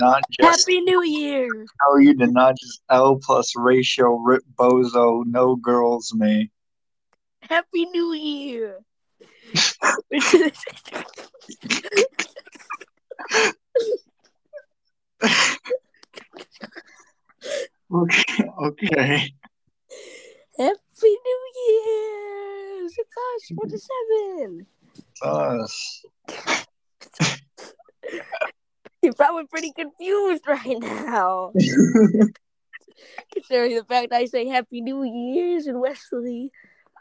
not just Happy New Year. no, you did not just L plus ratio rip bozo no girls me. Happy New Year. Okay, okay. Happy New Year. It's us, 47. It's us. You're probably pretty confused right now. Considering the fact I say Happy New Year's and Wesley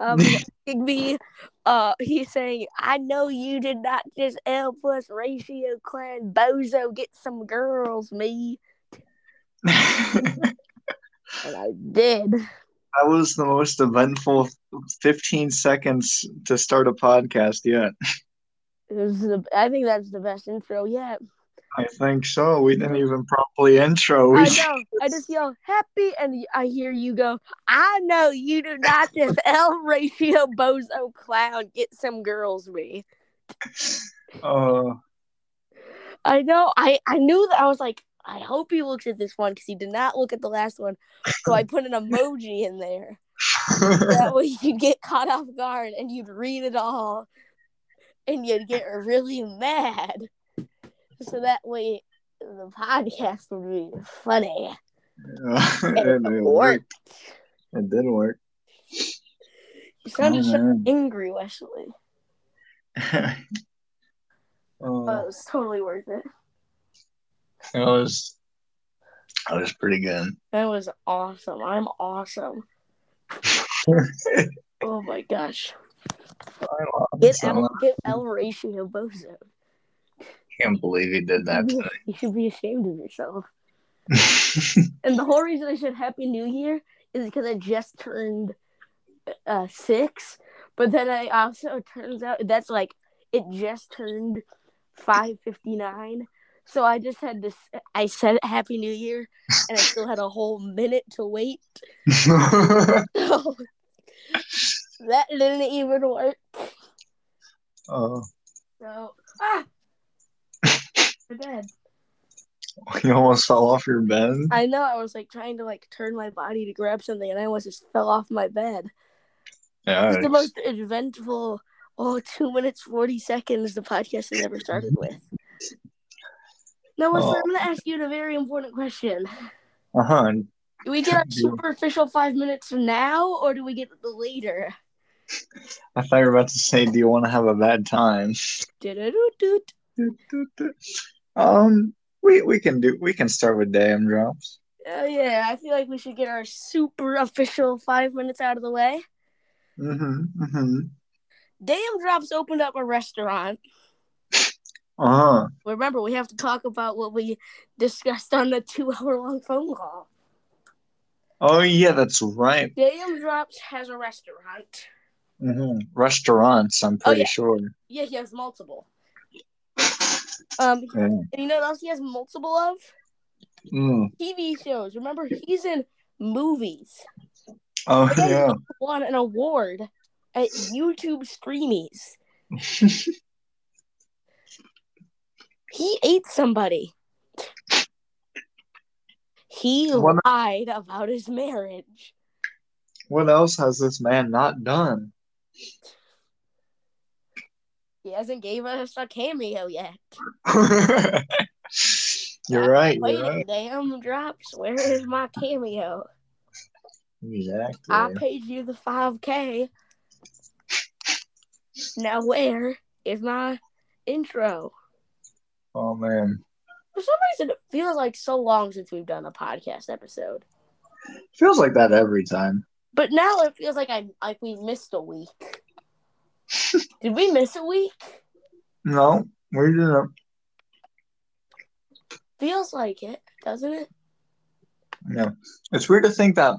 um asking me uh he's saying, I know you did not just L plus ratio clan bozo get some girls, me. And I did. That was the most eventful 15 seconds to start a podcast yet. It was the, I think that's the best intro yet. I think so. We didn't even properly intro. We I know. I just yell happy, and I hear you go. I know you do not This L ratio bozo clown get some girls me. Uh, I know. I I knew that. I was like, I hope he looks at this one because he did not look at the last one. So I put an emoji in there. That way you'd get caught off guard and you'd read it all, and you'd get really mad. So that way the podcast would be funny. it, And it it worked. It didn't work. You sounded Oh, so angry, Wesley. Oh, But it was totally worth it. that was that was pretty good. That was awesome. I'm awesome. Oh my gosh. Get So, L, get L ratio bozo. I can't believe he did that. You should be ashamed of yourself. And the whole reason I said Happy New Year is because I just turned uh, six. But then I also turns out that's like it just turned five fifty nine. So I just had this. I said Happy New Year, and I still had a whole minute to wait. So that didn't even work. oh, So ah, bed. you almost fell off your bed. I know. I was like trying to like turn my body to grab something, and I almost just fell off my bed. Yeah, It's the most eventful. Oh, two minutes forty seconds the podcast has ever started with. Now, Wesley, Oh. I'm going to ask you a very important question. uh huh. Do we get our superficial five minutes from now, or do we get the later? I thought you were about to say, "Do you want to have a bad time?" Um, we we can do we can start with Daym Drops. Oh yeah, I feel like we should get our super official five minutes out of the way. Mm-hmm. Mm-hmm. Daym Drops opened up a restaurant. Uh-huh. Remember, we have to talk about what we discussed on the two-hour-long phone call. Oh yeah, that's right. Daym Drops has a restaurant. Mm-hmm. Restaurants, I'm pretty yeah. sure. Yeah, he has multiple. Um, and you know what else he has multiple of? Mm. TV shows. Remember, he's in movies. Oh And yeah. he won an award at YouTube Streamies. He ate somebody. He What- lied about his marriage. what else has this man not done? He hasn't gave us a cameo yet. you're right. You're right. Daym Drops. Where is my cameo? Exactly. I paid you the five k. Now where is my intro? Oh man, For some reason, it feels like so long since we've done a podcast episode. feels like that every time. But now it feels like I like we missed a week. Did we miss a week? No, we didn't. Feels like it, doesn't it? No, it's weird to think that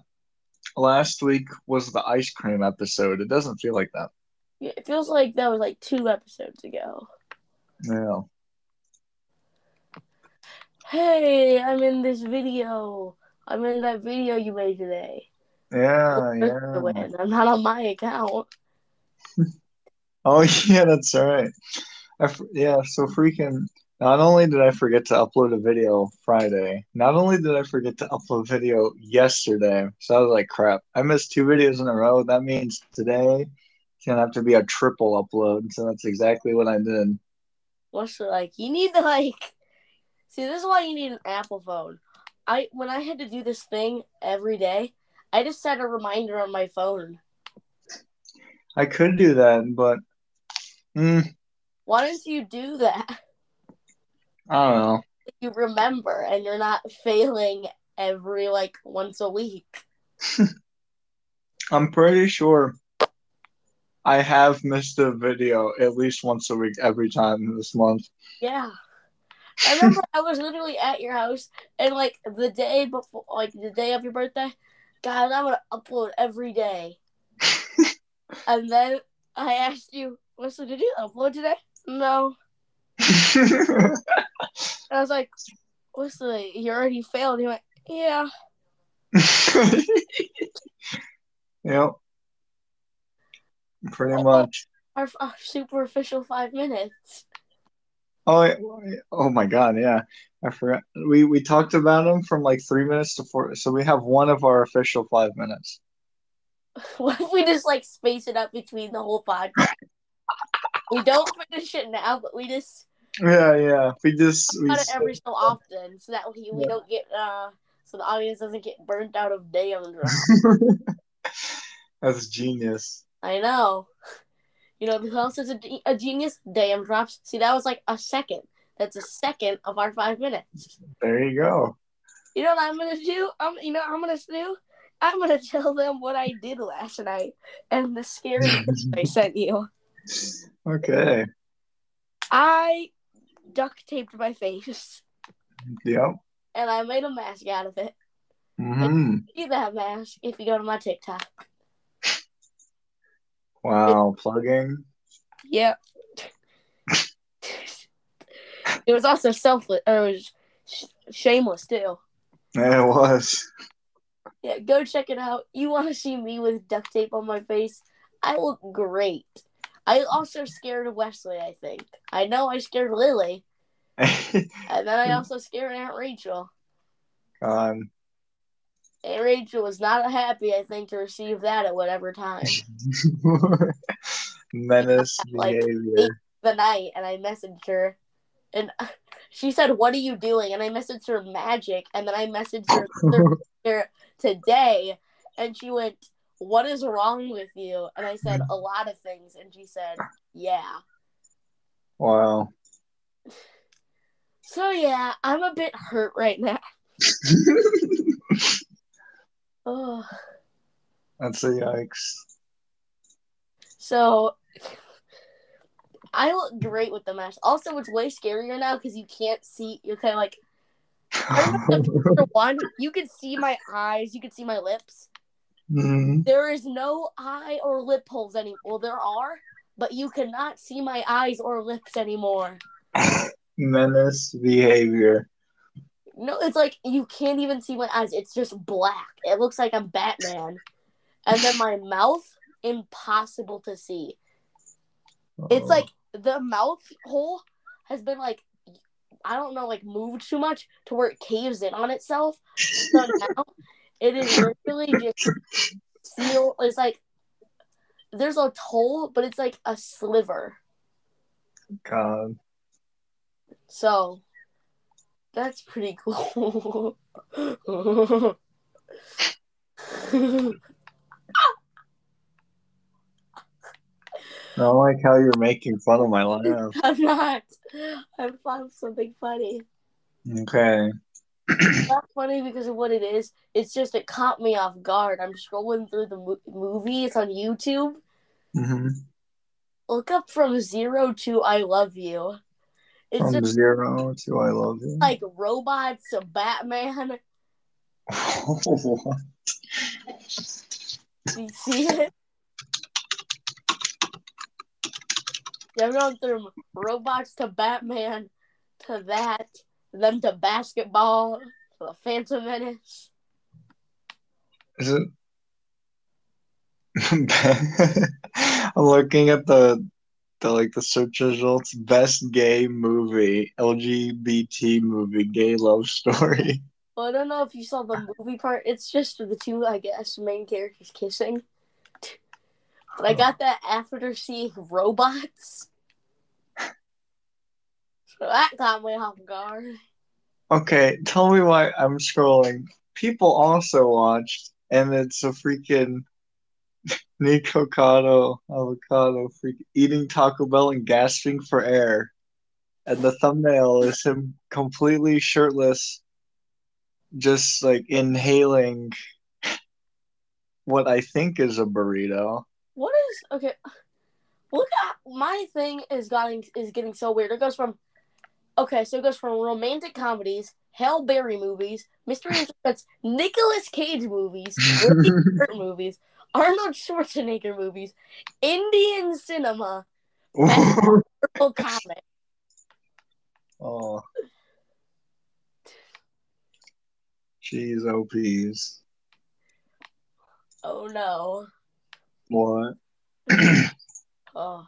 last week was the ice cream episode. It doesn't feel like that. Yeah, It feels like that was like two episodes ago. Yeah. Hey, I'm in this video. I'm in that video you made today. Yeah, yeah. I'm not on my account. Oh yeah, that's right. I f yeah, so freaking Not only did I forget to upload a video Friday, not only did I forget to upload a video yesterday, so I was like, crap, I missed two videos in a row. That means today it's gonna have to be a triple upload. So that's exactly what I did. What's the, like? You need to like. See, this is why you need an Apple phone. I when I had to do this thing every day, I just set a reminder on my phone. I could do that, but mm, Why don't you do that? I don't know. You remember, and you're not failing every like once a week. I'm pretty sure I have missed a video at least once a week every time this month. Yeah. I remember I was literally at your house and like the day before like the day of your birthday, God, I'm gonna upload every day. and then I asked you, Wesley, did you upload today? No. I was like, Wesley, you already failed. He went, Yeah. yep. Pretty much. Our, our super official five minutes. Oh, oh my God! Yeah, I forgot. We we talked about them from like three minutes to four. So we have one of our official five minutes. What if we just like space it up between the whole podcast? We don't finish it now, but we just Yeah, yeah. We just we. cut it every so often so that we, we Yeah. don't get uh so the audience doesn't get burnt out of day Daym Drop. That's genius. I know. You know who else is a, a genius? Daym Drops. See, that was like a second. That's a second of our five minutes. There you go. You know what I'm gonna do? I'm you know what I'm gonna do? I'm gonna tell them what I did last night and the scary I sent you. Okay. I duct taped my face Yep. and I made a mask out of it. Mm-hmm. See that mask if you go to my TikTok. Wow. Plugging. Yep. it was also selfless, or it was sh- shameless too. Yeah, it was. Yeah, go check it out. You want to see me with duct tape on my face? I look great. I also scared Wesley. I think I know I scared Lily, and then I also scared Aunt Rachel. God. Aunt Rachel was not happy, I think, to receive that at whatever time Menace Like, behavior. the night, and I messaged her, and she said, "What are you doing?" And I messaged her magic, and then I messaged her her today, and she went, "What is wrong with you?" And I said a mm. lot of things, and she said, "Yeah." wow. So yeah, I'm a bit hurt right now. Oh, That's a yikes. so I look great with the mask. Also, it's way scarier now because you can't see. You're kind of like one, you can see my eyes, you can see my lips. Mhm. There is no eye or lip holes anymore. Well, there are, but you cannot see my eyes or lips anymore. Menace behavior. No, it's like you can't even see my eyes. It's just black. It looks like I'm Batman. And then my mouth, impossible to see. It's Oh. like the mouth hole has been like I don't know, like moved too much to where it caves in on itself. So now it is literally just seal. It's like there's a toll, but it's like a sliver. God. So that's pretty cool. I don't like how you're making fun of my laugh. I'm not. I found something funny. Okay. It's not funny because of what it is. It's just it caught me off guard. I'm scrolling through the mo- movie. It's on YouTube. hmm Look up from zero to I love you. It's From just zero to I love you. like robots, a Batman. What? Do you see it? They're going from robots to Batman to that, then to basketball, to the Phantom Menace. Is it? I'm looking at the the like the search results best gay movie, LGBT movie, gay love story. Well, I don't know if you saw the movie part. It's just the two, I guess, main characters kissing. But I oh. got that after seeing robots. That caught me off guard. Okay, tell me why I'm scrolling. People also watched, and it's a freaking Nico Cotto avocado freaking eating Taco Bell and gasping for air. And the thumbnail is him completely shirtless, just like inhaling what I think is a burrito. What is okay? Look at my thing is getting is getting so weird. It goes from okay, so it goes from romantic comedies, Halle Berry movies, mystery and suspense, Nicolas Cage movies, movies, Arnold Schwarzenegger movies, Indian cinema, oh, Marvel comic. jeez, OPs. Oh no. What? Oh.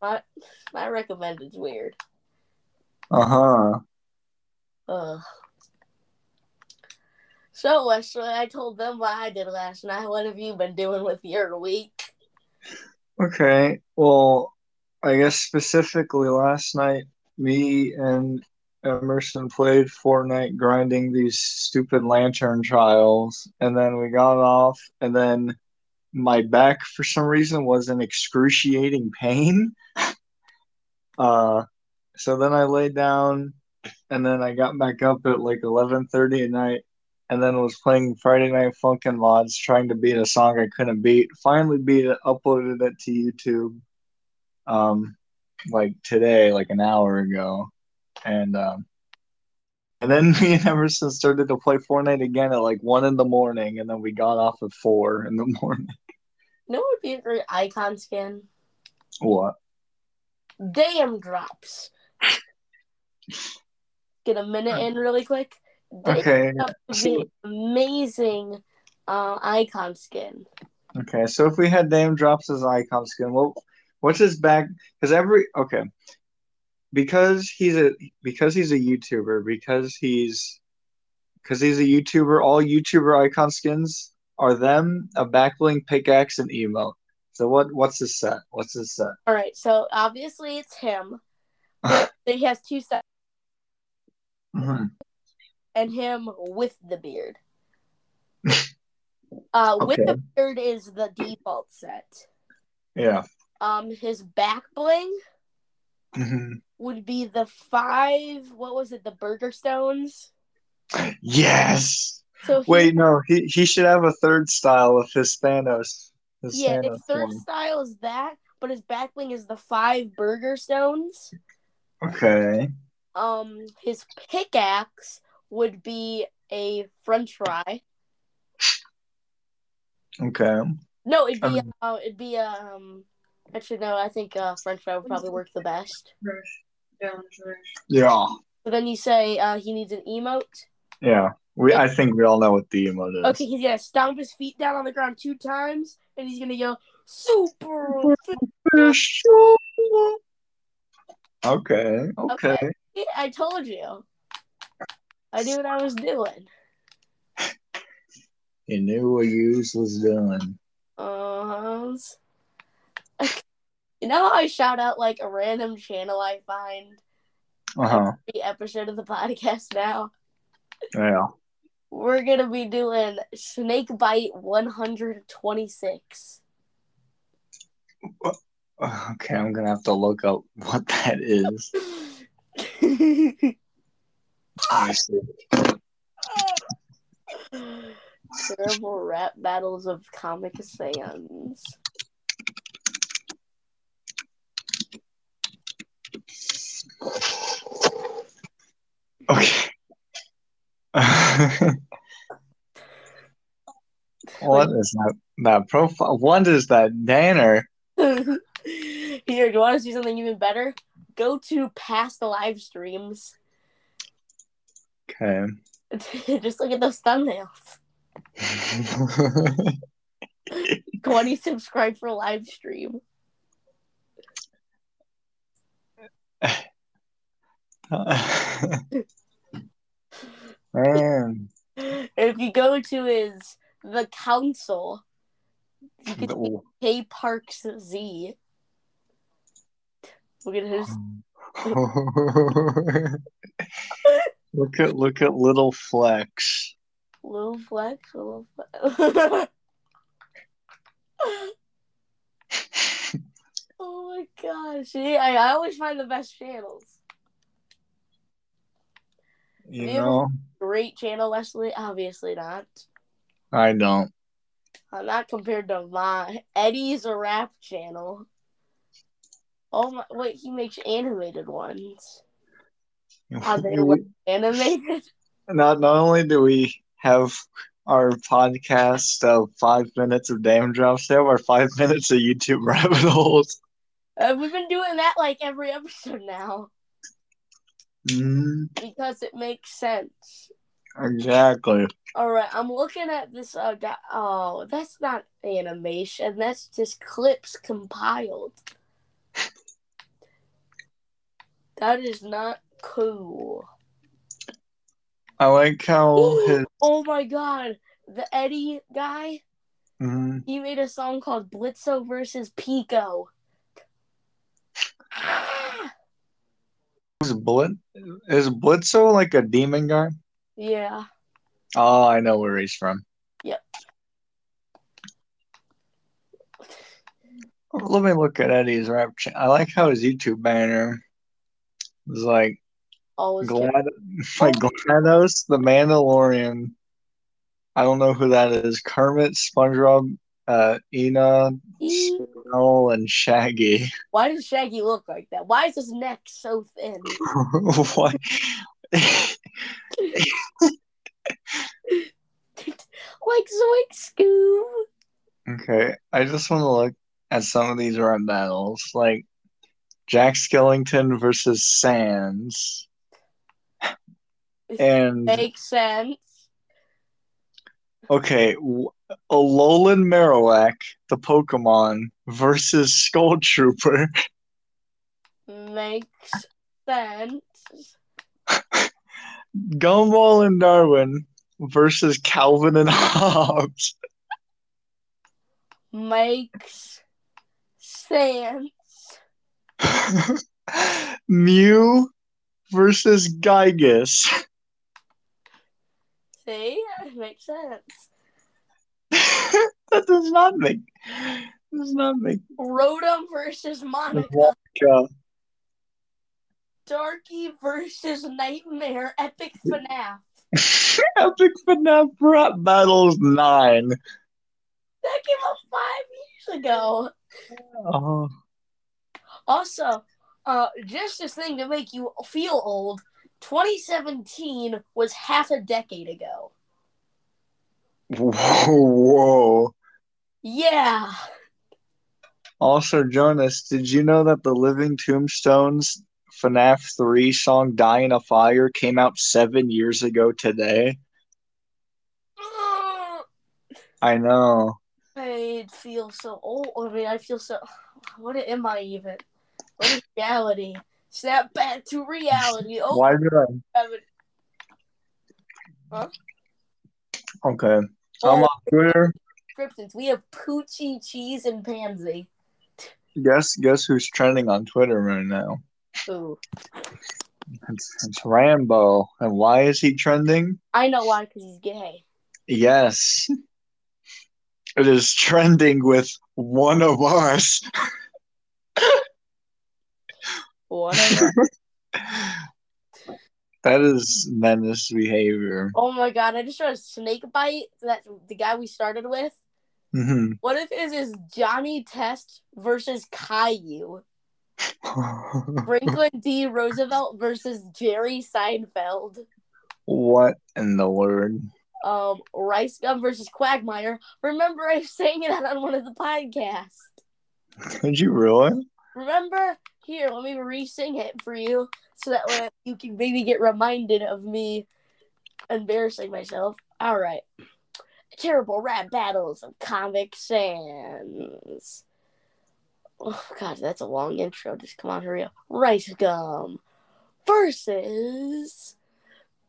My my recommended's weird. Uh huh. Ugh. So Wesley, I told them what I did last night. What have you been doing with your week? Okay. Well, I guess specifically last night, me and Emerson played Fortnite grinding these stupid lantern trials, and then we got off, and then my back for some reason was in excruciating pain. Uh, so then I laid down, and then I got back up at like eleven thirty at night, and then was playing Friday Night Funkin' mods, trying to beat a song I couldn't beat. Finally beat it, uploaded it to YouTube, um, like today, like an hour ago, and um, and then me and Emerson started to play Fortnite again at like one in the morning, and then we got off at four in the morning. You know what would be a great icon skin? What? Daym Drops. Get a minute in really quick. Okay. drops would be an amazing uh, icon skin. Okay. So if we had Daym Drops as icon skin, what what's his back? Because every okay, because he's a because he's a YouTuber, because he's because he's a YouTuber. All YouTuber icon skins are them, a backbling pickaxe, and emote. So what what's his set? What's his set? All right, so obviously it's him. But he has two sets, Mhm. and him with the beard. Uh, with the beard is the default set. Yeah. Um, his back bling Mhm. would be the five. What was it? The Burger Stones. Yes. So he, Wait, no. He he should have a third style of his Thanos. His yeah, Thanos his third one. style is that, but his back bling is the five Burger Stones. Okay. Um, his pickaxe would be a French fry. Okay. No, it'd be Um, uh, it'd be um. Actually, no. I think uh, French fry would probably work the best. Yeah. So then you say uh, he needs an emote. Yeah. We I think we all know what the emote is. Okay, he's gonna stomp his feet down on the ground two times, and he's gonna yell "Super!" Okay. Okay. Yeah, I told you. I knew what I was doing. You knew what you was doing. Uh, you know how I shout out like a random channel I find Uh huh. the episode of the podcast now? Yeah. We're gonna be doing Snake Bite 126. Okay, I'm gonna have to look up what that is. Terrible rap battles of Comic Sans. Okay. what is that? That profile? What is that banner? Here, do you want to see something even better? Go to past live streams. Okay. Just look at those thumbnails. 20 subscribe for live stream. Man. If you go to his the council, you can see K Parks Z. Look at his. look at look at little flex. Little flex, little flex. oh my gosh. Yeah, I, I always find the best channels. You Yeah. know, Great channel, Leslie. Obviously not. I don't. Uh, not compared to my Eddie's a rap channel. Oh my! Wait, he makes animated ones. Are they animated? not not only do we have our podcast of five minutes of Daym Drops, they have our five minutes of YouTube rabbit holes. Uh, we've been doing that like every episode now Mm, because it makes sense. exactly. All right, I'm looking at this. Uh, da- oh, that's not animation. That's just clips compiled. That is not cool. I like how his. Oh my god, the Eddie guy. Mm-hmm. He made a song called Blitzo versus Pico. Is Blitz is Blitzo like a demon guy? yeah. Oh, I know where he's from. Yep. Let me look at Eddie's rap. Cha- I like how his YouTube banner is like Always Glad, like GLaDOS, the Mandalorian. I don't know who that is. Kermit, SpongeBob, uh, Ina, and Shaggy. Why does Shaggy look like that? Why is his neck so thin? Why? like Zoink Scoob. okay, I just want to look at some of these rap battles, like Jack Skellington versus Sans. and Makes sense. okay, Alolan Marowak, the Pokemon, versus Skull Trooper. Makes sense. Gumball and Darwin versus Calvin and Hobbes. Makes sense. Mew versus Giygas. See? Makes sense. that does not make does not make Rotom versus Monica. Monica. Darky versus Nightmare. Epic FNAF. Epic FNAF rap battles nine. That came out five years ago. Oh, Also, uh, just this thing to make you feel old. 2017 was half a decade ago. whoa, whoa. Yeah. Also, Jonus, did you know that the Living Tombstones FNAF 3 song Die in a Fire came out seven years ago today? I know. I feel so old. I mean, I feel so. What am I even? What is reality? Snap back to reality. Oh, Why did I? seven. Okay. I'm on Twitter. descriptions. We have Poochie, Cheese, and Pansy. Guess guess who's trending on Twitter right now? Ooh. It's, it's Rambo. And why is he trending? I know why, because he's gay. Yes. It is trending with one of us. Whatever. That is menace behavior. oh my god, I just saw a snake bite. That the guy we started with. Mhm. What if it is Johnny Test versus Caillou? Franklin D. Roosevelt versus Jerry Seinfeld. what in the word? Um, Rice Gum versus Quagmire. Remember, I sang it on one of the podcasts. Did you really? Remember? Here, let me re-sing it for you, so that way you can maybe get reminded of me embarrassing myself. All right. Terrible rap battles of Comic Sans. Oh God, that's a long intro. Just come on, hurry up. Rice Gum versus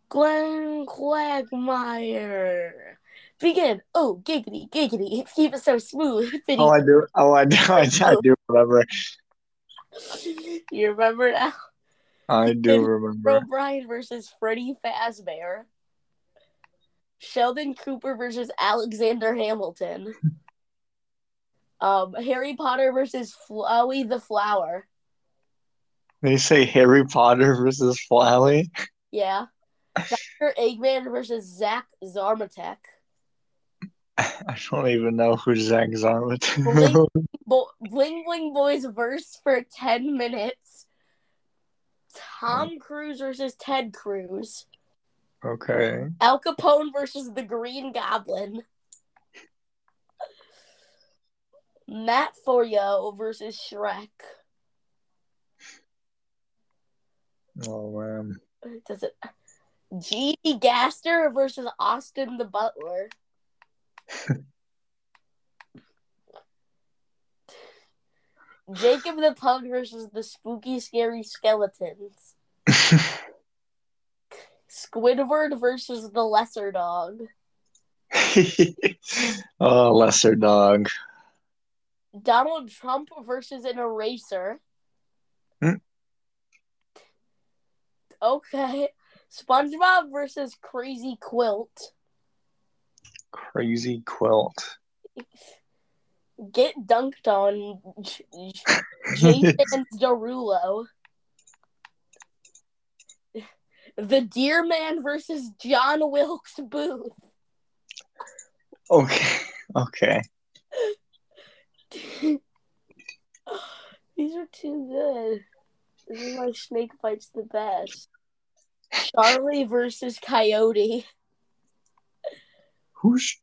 Glenn Quagmire. Begin. Oh, giggity, giggity. Keep it so smooth. Oh, I do. Oh, I do. I, do remember. you remember now? I do remember. O'Brien versus Freddie Fazbear. Sheldon Cooper versus Alexander Hamilton. Um, Harry Potter versus Flowey the Flower. They say Harry Potter versus Flowey. Yeah. Dr. Eggman versus Zach Zarmatek. I don't even know who Zach Zarmatek Bling, Bo- Bling Bling Boys verse for 10 minutes. Tom hmm. Cruise versus Ted Cruz. Okay. Al Capone versus the Green Goblin. Matt Foryo versus Shrek. Oh man. Does it? G. Gaster versus Austin the Butler. Jacob the Pug versus the spooky, scary skeletons. Squidward versus the lesser dog. oh, lesser dog. Donald Trump versus an eraser. Hmm. Okay. SpongeBob versus Crazy Quilt. Crazy quilt. Get dunked on Jason Derulo. The Deer Man versus John Wilkes Booth. Okay. Okay. These are too good. This is why Snake Bite's the best. Charlie versus Coyote. Who's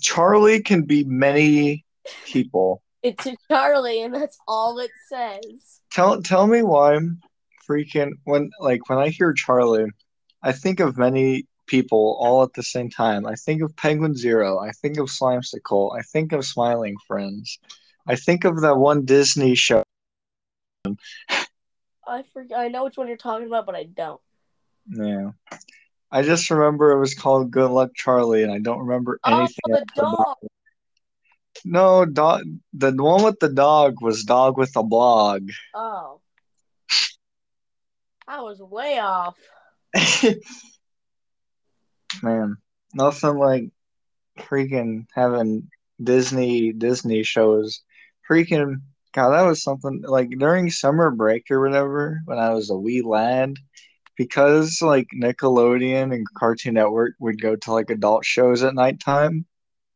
Charlie can be many people. It's a Charlie, and that's all it says. Tell tell me why I'm freaking when like when I hear Charlie, I think of many people all at the same time. I think of Penguin Zero. I think of Slimesicle. I think of Smiling Friends. I think of that one Disney show. I forget. I know which one you're talking about, but I don't. Yeah. I just remember it was called Good Luck Charlie, and I don't remember anything. Oh, anything. the else about dog. it. No, dog. The one with the dog was Dog with a Blog. Oh, I was way off. Man, nothing like freaking having Disney Disney shows. Freaking God, that was something like during summer break or whatever when I was a wee lad. Because like Nickelodeon and Cartoon Network would go to like adult shows at nighttime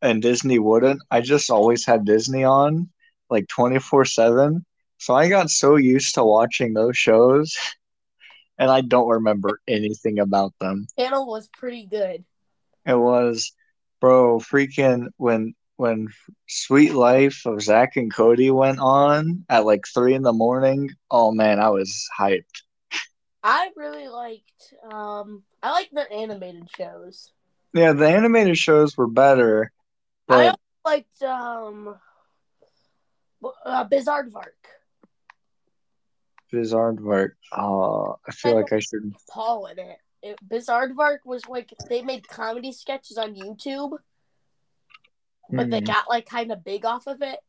and Disney wouldn't, I just always had Disney on like 24 7. So I got so used to watching those shows and I don't remember anything about them. Channel was pretty good. It was, bro, freaking when when Suite Life of Zack and Cody went on at like three in the morning. Oh man, I was hyped. I really liked. Um, I like the animated shows. Yeah, the animated shows were better, I but also liked um, uh, Bizaardvark. Bizaardvark. Oh, I feel like I should. Paul in it. it Bizaardvark was like they made comedy sketches on YouTube, but they Hmm. got like kind of big off of it.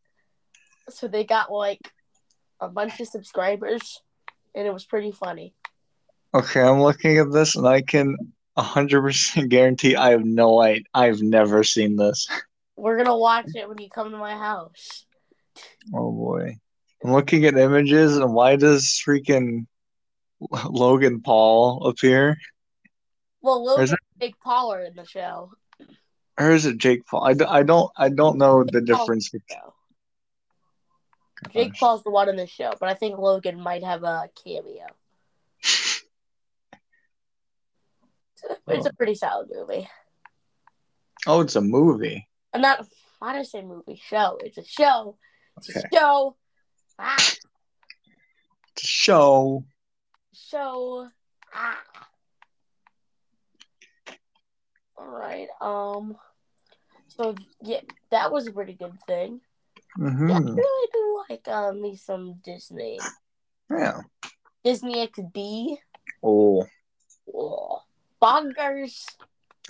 So they got like a bunch of subscribers, and it was pretty funny. Okay, I'm looking at this and I can 100% guarantee I have no idea. I've never seen this. We're gonna watch it when you come to my house. Oh boy. I'm looking at images and why does freaking Logan Paul appear? Well, Logan and Jake Paul are in the show. Or is it Jake Paul? I, d- I don't I don't know the difference. show. Jake Paul's the one in the show, but I think Logan might have a cameo. It's a pretty solid movie. Oh, it's a movie. I'm not. Why did I say movie? Show. It's a show. It's Okay. a show. Ah, It's a show. show. Ah. All right. Um. So yeah, that was a pretty good thing. Yeah, I really do like um me some Disney. Yeah. Disney XD. Oh, Oh, bonkers.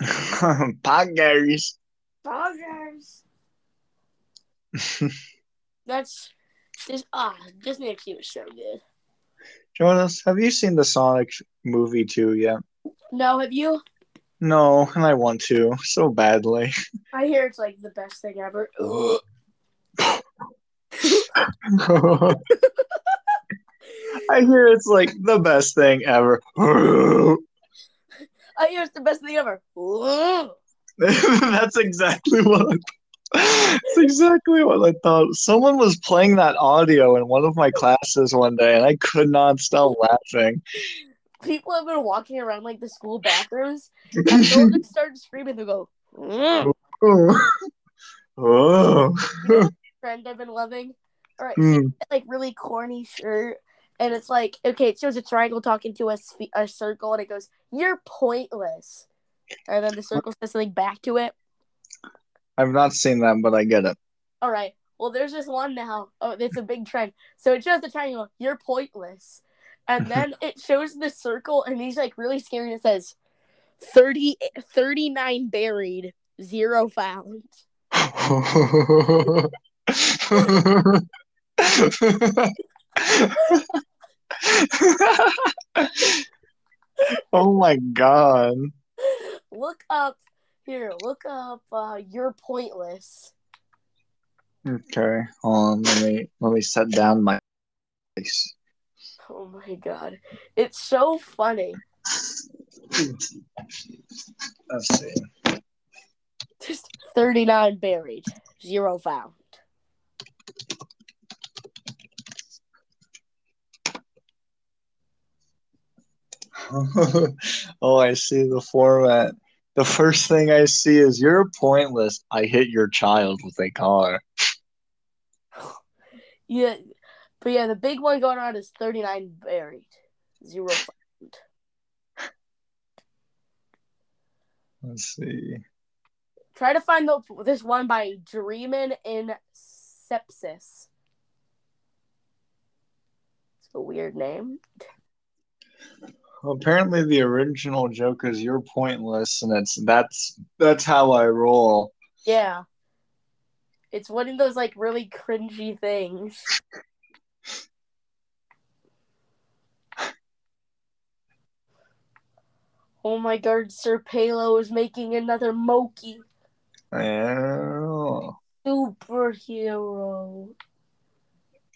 poggers. Bonkers. That's this. Ah, Disney XD was so good. Jonus, have you seen the Sonic movie too yet? No, have you? No, and I want to so badly. I hear it's like the best thing ever. I hear it's like the best thing ever. I hear it's the best thing ever. That's exactly what. That's exactly what I thought. Someone was playing that audio in one of my classes one day, and I could not stop laughing. People have been walking around like the school bathrooms, and they'll start screaming. They go. "Mm." oh. oh. Trend I've been loving. All right, Hmm. like really corny shirt, and it's like okay, it shows a triangle talking to a a circle, and it goes, "You're pointless," and then the circle says something back to it. I've not seen that, but I get it. All right, well, there's this one now. Oh, it's a big trend. So it shows the triangle, "You're pointless," and then it shows the circle, and he's like really scary, and it says, 30, 39 buried, zero found. oh my god. Look up here. Look up. Uh, "You're pointless." Okay, hold on. Let me let me set down my face. Oh my god, it's so funny. Let's see. Just 39 buried, zero found. oh, I see the format. The first thing I see is you're pointless. I hit your child with a car. Yeah, but yeah, the big one going on is 39 buried, zero found. Let's see. Try to find the, this one by Dreamin' in Sepsis. It's a weird name. Well, apparently the original joke is you're pointless, and it's that's that's how I roll. Yeah. It's one of those like really cringy things. Oh my god, Sir Palo is making another Moki Oh. superhero.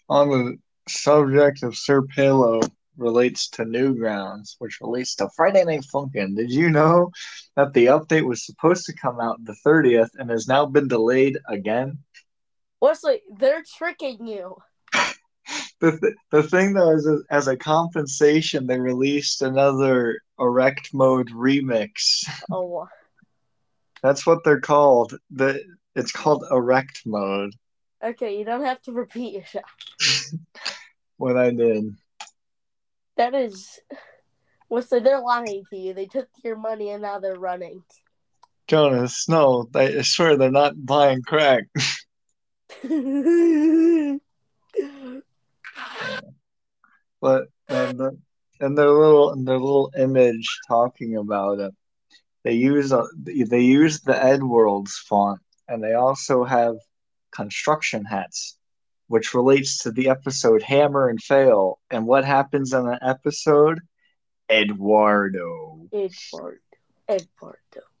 On the subject of Sir Palo relates to Newgrounds, which relates to Friday Night Funkin'. Did you know that the update was supposed to come out the 30th and has now been delayed again? Wesley, they're tricking you. The, th- the thing though is as a compensation they released another erect mode remix. Oh, That's what they're called. The it's called erect mode. okay, you don't have to repeat yourself. What I did. That is. Well, so they're lying to you. They took your money and now they're running. Jonus, no, I swear they're not buying crack. but and, the, and their little and their little image talking about it they use a, they use the Eddsworld font and they also have construction hats which relates to the episode hammer and fail. And what happens in an episode? Eduardo. Edward. Edward.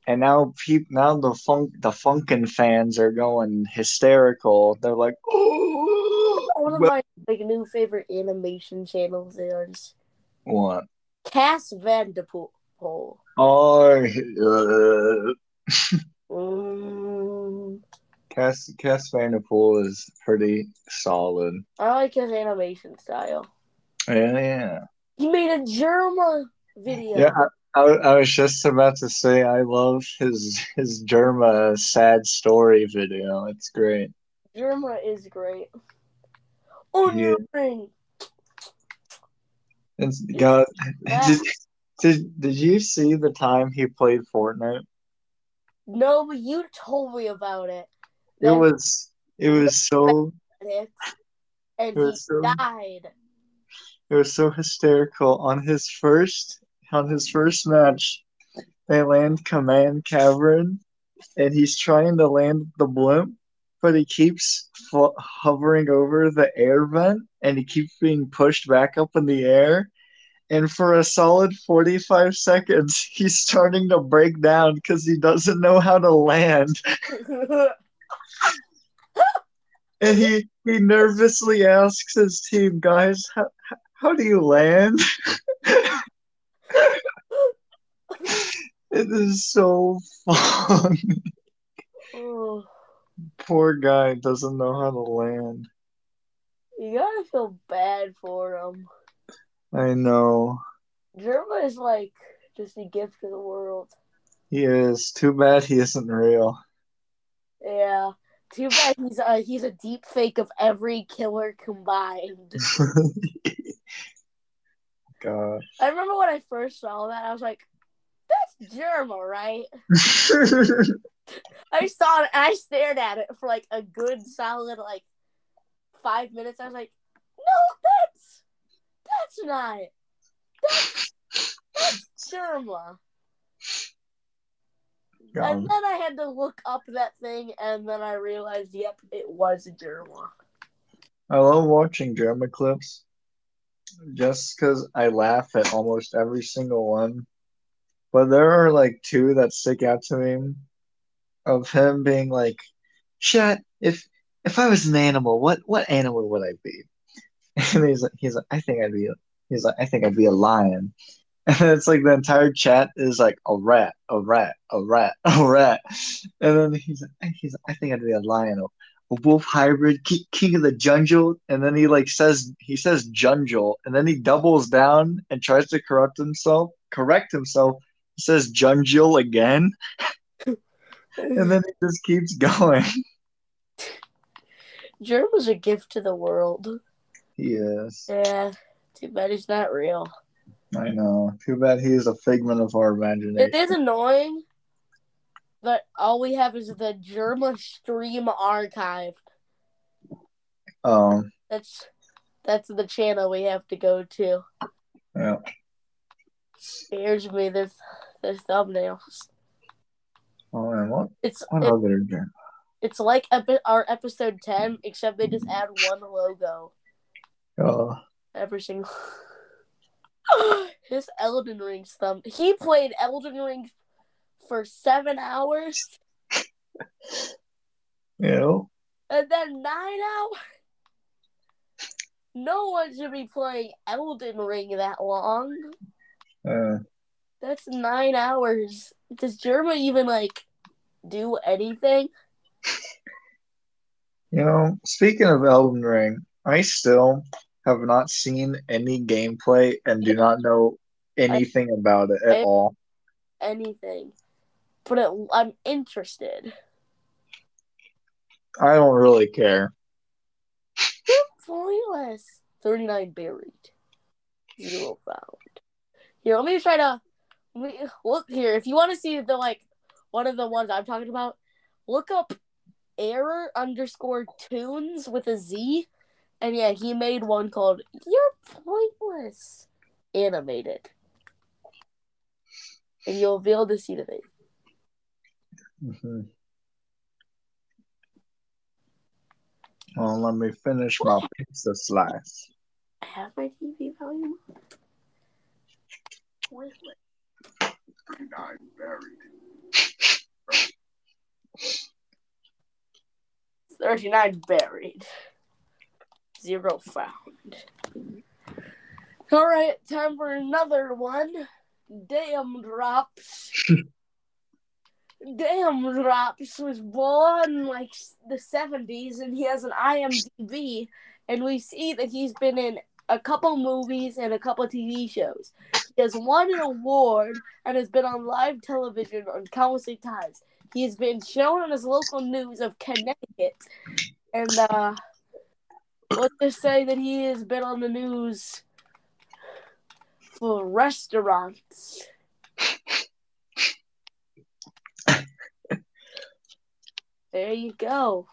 and now peop, now the funk the funkin fans are going hysterical. They're like oh! One of my like new favorite animation channels is what? Cas van de Pol. oh uh, Cass Cas van de Pol is pretty solid. I like his animation style. Yeah, yeah. He made a Jerma video. Yeah, I, I, I was just about to say I love his his Jerma uh, sad story video. It's great. Jerma is great. On Yeah. your ring. It's God. Yeah. Did, did did you see the time he played Fortnite? No, but you told me about it. It was it was so it, and it he was so- died. it was so hysterical. On his first on his first match, they land Command Cavern, and he's trying to land the blimp, but he keeps fl- hovering over the air vent, and he keeps being pushed back up in the air. And for a solid 45 seconds, he's starting to break down because he doesn't know how to land. And he, he nervously asks his team, guys, how, how do you land? it is so funny. oh, Poor guy doesn't know how to land. you gotta feel bad for him. I know. Jerma is like just a gift to the world. He is. Too bad he isn't real. Yeah. Too bad he's a he's a deep fake of every killer combined. God. I remember when I first saw that, I was like, "That's Jerma, right?" I saw it and I stared at it for like a good solid like five minutes. I was like, "No, that's that's not. That's that's Jerma." God. And then I had to look up that thing, and then I realized, yep, it was a Jerma. I love watching drama clips just because I laugh at almost every single one. But there are like two that stick out to me of him being like, Chat, if if I was an animal, what what animal would I be? And he's like he's like, I think I'd be he's like, I think I'd be a lion. And it's like the entire chat is like a rat, a rat, a rat, a rat. And then he's like, he's I think I'd be a lion, a wolf hybrid, ki- king of the jungle, and then he like says he says jungle, and then he doubles down and tries to corrupt himself, correct himself, he says jungle again, and then he just keeps going. Jerma's a gift to the world. He is. Yeah, too bad he's not real. I know. Too bad he is a figment of our imagination. It is annoying that all we have is the Jerma stream archive. Um, That's that's the channel we have to go to. yeah. Scares me this the thumbnails. Oh, and what? It's What it, other germ? it's like epi- our episode ten, except they just add one logo Oh, every single. His Elden Ring thumb. He played Elden Ring for seven hours you know. and then nine hours. No one should be playing Elden Ring that long. Uh, That's nine hours. Does Jerma even like do anything? you know. Speaking of Elden Ring, I still have not seen any gameplay and do not know anything about it at all. Anything. But it, I'm interested. I don't really care. Pointless. 39 buried. Zero found. Here, let me try to let me, look here. If you want to see the like one of the ones I'm talking about, look up error underscore tunes with a Z. And yeah, he made one called You're Pointless Animated. And you'll be able to see the thing. hmm Well, let me finish my pizza slice. I have my TV volume. Thirty-nine buried. Thirty-nine buried. Zero found. All right, time for another one. Daym Drops. Daym Drops was born like the seventies, and he has an IMDb, and we see that he's been in a couple movies and a couple TV shows. He has won an award and has been on live television on countless times. He has been shown on his local news of Connecticut, and uh, let's just say that he has been on the news for restaurants. there you go.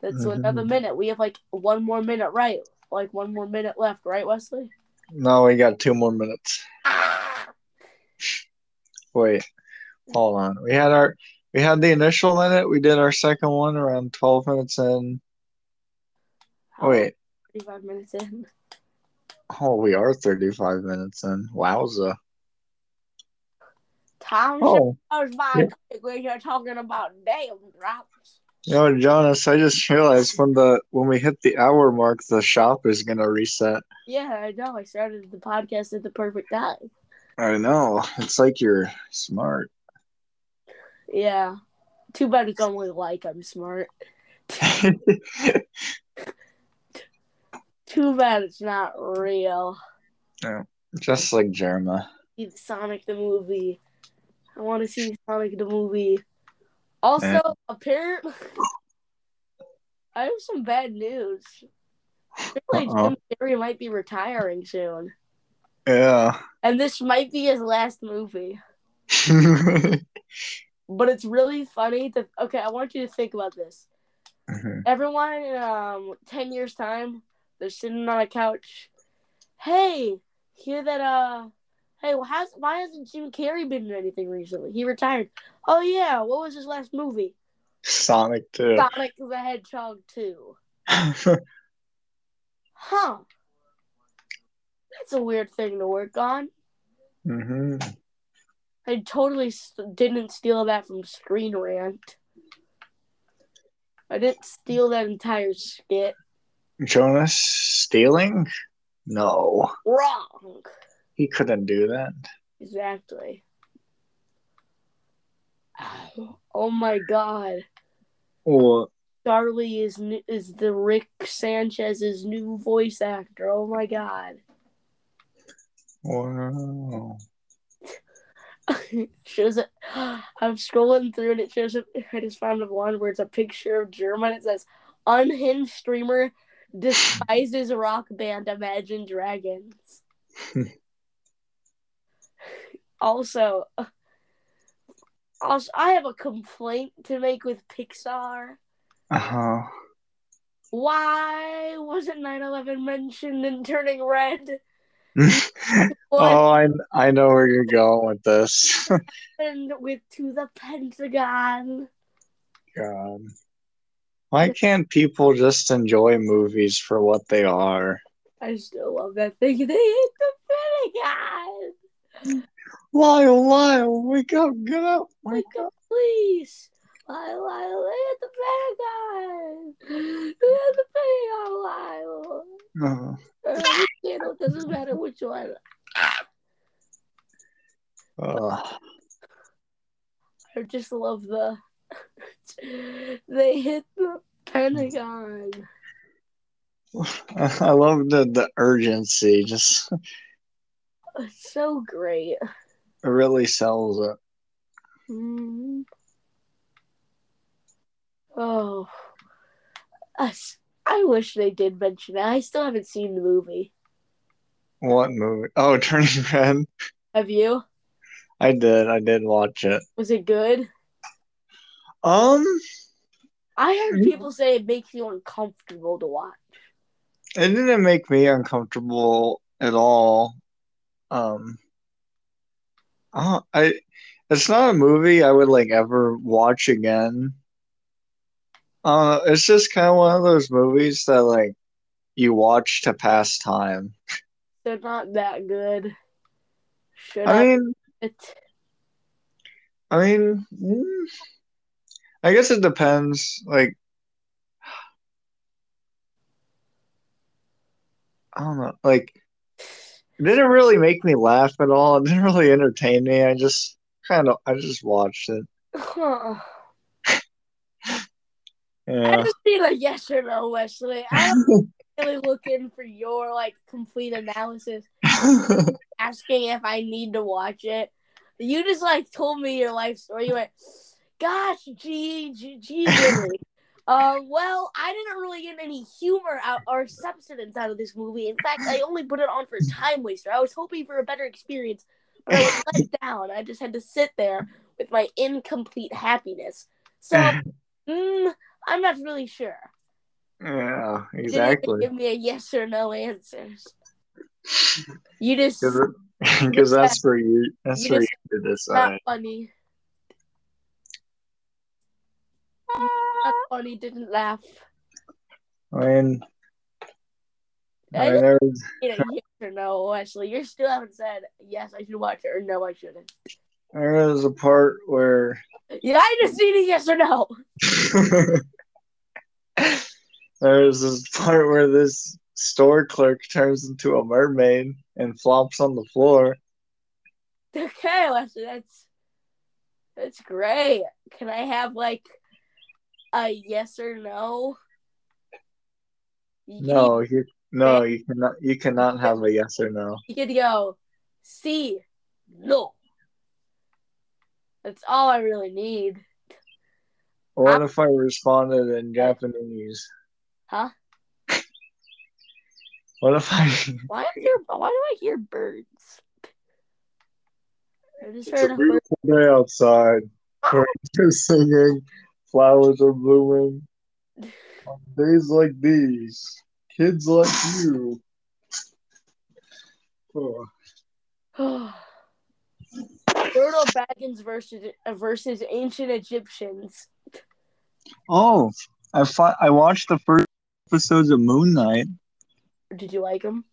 That's Mhm. another minute. We have like one more minute, right? Like one more minute left, right, Wesley? No, we got two more minutes. Wait, hold on. We had our we had the initial in it. We did our second one around twelve minutes in. Wait, Thirty-five minutes in. oh, we are thirty-five minutes in. Wowza! Time Oh, goes by Yeah. quick when you're talking about Daym Drops. you know, Jonus, I just realized when the when we hit the hour mark, the shop is gonna reset. Yeah, I know. I started the podcast at the perfect time. I know. It's like you're smart. Yeah. Too bad it's only like I'm smart. Too bad it's not real. just like Jerma. See Sonic the movie. I want to see Sonic the movie. Also, Yeah. apparently, I have some bad news. Apparently, Uh-oh. Jim Carrey might be retiring soon, Yeah. and this might be his last movie. But it's really funny to. Okay, I want you to think about this. Mhm. Everyone in um ten years time, they're sitting on a couch. Hey, hear that? Uh, hey, well, has why hasn't Jim Carrey been in anything recently? He retired. Oh yeah, what was his last movie? Sonic too. Sonic the Hedgehog two. Huh. That's a weird thing to work on. hmm I totally st- didn't steal that from Screen Rant. I didn't steal that entire skit. Jonus stealing? No, Wrong. he couldn't do that. Exactly. Oh my god. Well, Charlie is is the Rick Sanchez's new voice actor. Oh my god. wow. shows it. I'm scrolling through and it shows it. I just found one where it's a picture of Jerma. It says, "Unhinged streamer despises rock band Imagine Dragons." also, also, I have a complaint to make with Pixar. Uh-huh. Why wasn't 9/11 mentioned in Turning Red? Oh, I I know where you're going with this. and with To the Pentagon? God. Why can't people just enjoy movies for what they are? I still love that thing. They hit the Pentagon. Lyle, Lyle, wake up, get up, wake Wake up. up, please. Lyle, Lyle, they hit the Pentagon. They hit the Pentagon, Lyle. Uh, Uh, channel doesn't matter which one. uh, I just love the. they hit the Pentagon. I love the, the urgency. Just It's so great. it really sells it. Mm. Oh, I wish they did mention it. I still haven't seen the movie. What movie? Oh, Turning Red. Have you? I did. I did watch it. Was it good? Um, I heard people say it makes you uncomfortable to watch. it didn't make me uncomfortable at all. Um, uh, I it's not a movie I would like ever watch again. Uh, it's just kind of one of those movies that like you watch to pass time. They're not that good. Should I I? mean, it? I mean, mm, I guess it depends. Like, I don't know. Like, it didn't really make me laugh at all. It didn't really entertain me. I just kind of, I just watched it. Huh. I just need a yes or no, Wesley. I'm really looking for your like complete analysis. asking if I need to watch it. You just like told me your life story. You went, "Gosh, gee, gee, gee, Uh, well, I didn't really get any humor out or substance out of this movie. In fact, I only put it on for a time waster. I was hoping for a better experience, but I was let down. I just had to sit there with my incomplete happiness. So, mm, I'm not really sure. yeah, exactly. give me a yes or no answers. You just Because that's for you. That's You for you to Not decide. funny. Funny. Didn't laugh. I mean, I I mean, just there was, need a yes or no, Wesley. You still haven't said yes. I should watch it or no. I shouldn't. there was a part where Yeah, I just need a yes or no. there was this part where this store clerk turns into a mermaid and flops on the floor. Okay, Wesley. That's that's great. Can I have like a yes or no? You No, you no, you cannot. You cannot have a yes or no. You to go, see, no. That's all I really need. What if I responded in Japanese? Huh? What if I? Why do Why do I hear birds? I just It's heard a a bird. beautiful day outside. Birds are singing, flowers are blooming. On days like these, kids like you. Oh. Frodo Baggins versus versus ancient Egyptians. Oh, I fi- I watched the first episodes of Moon Knight. Did you like them?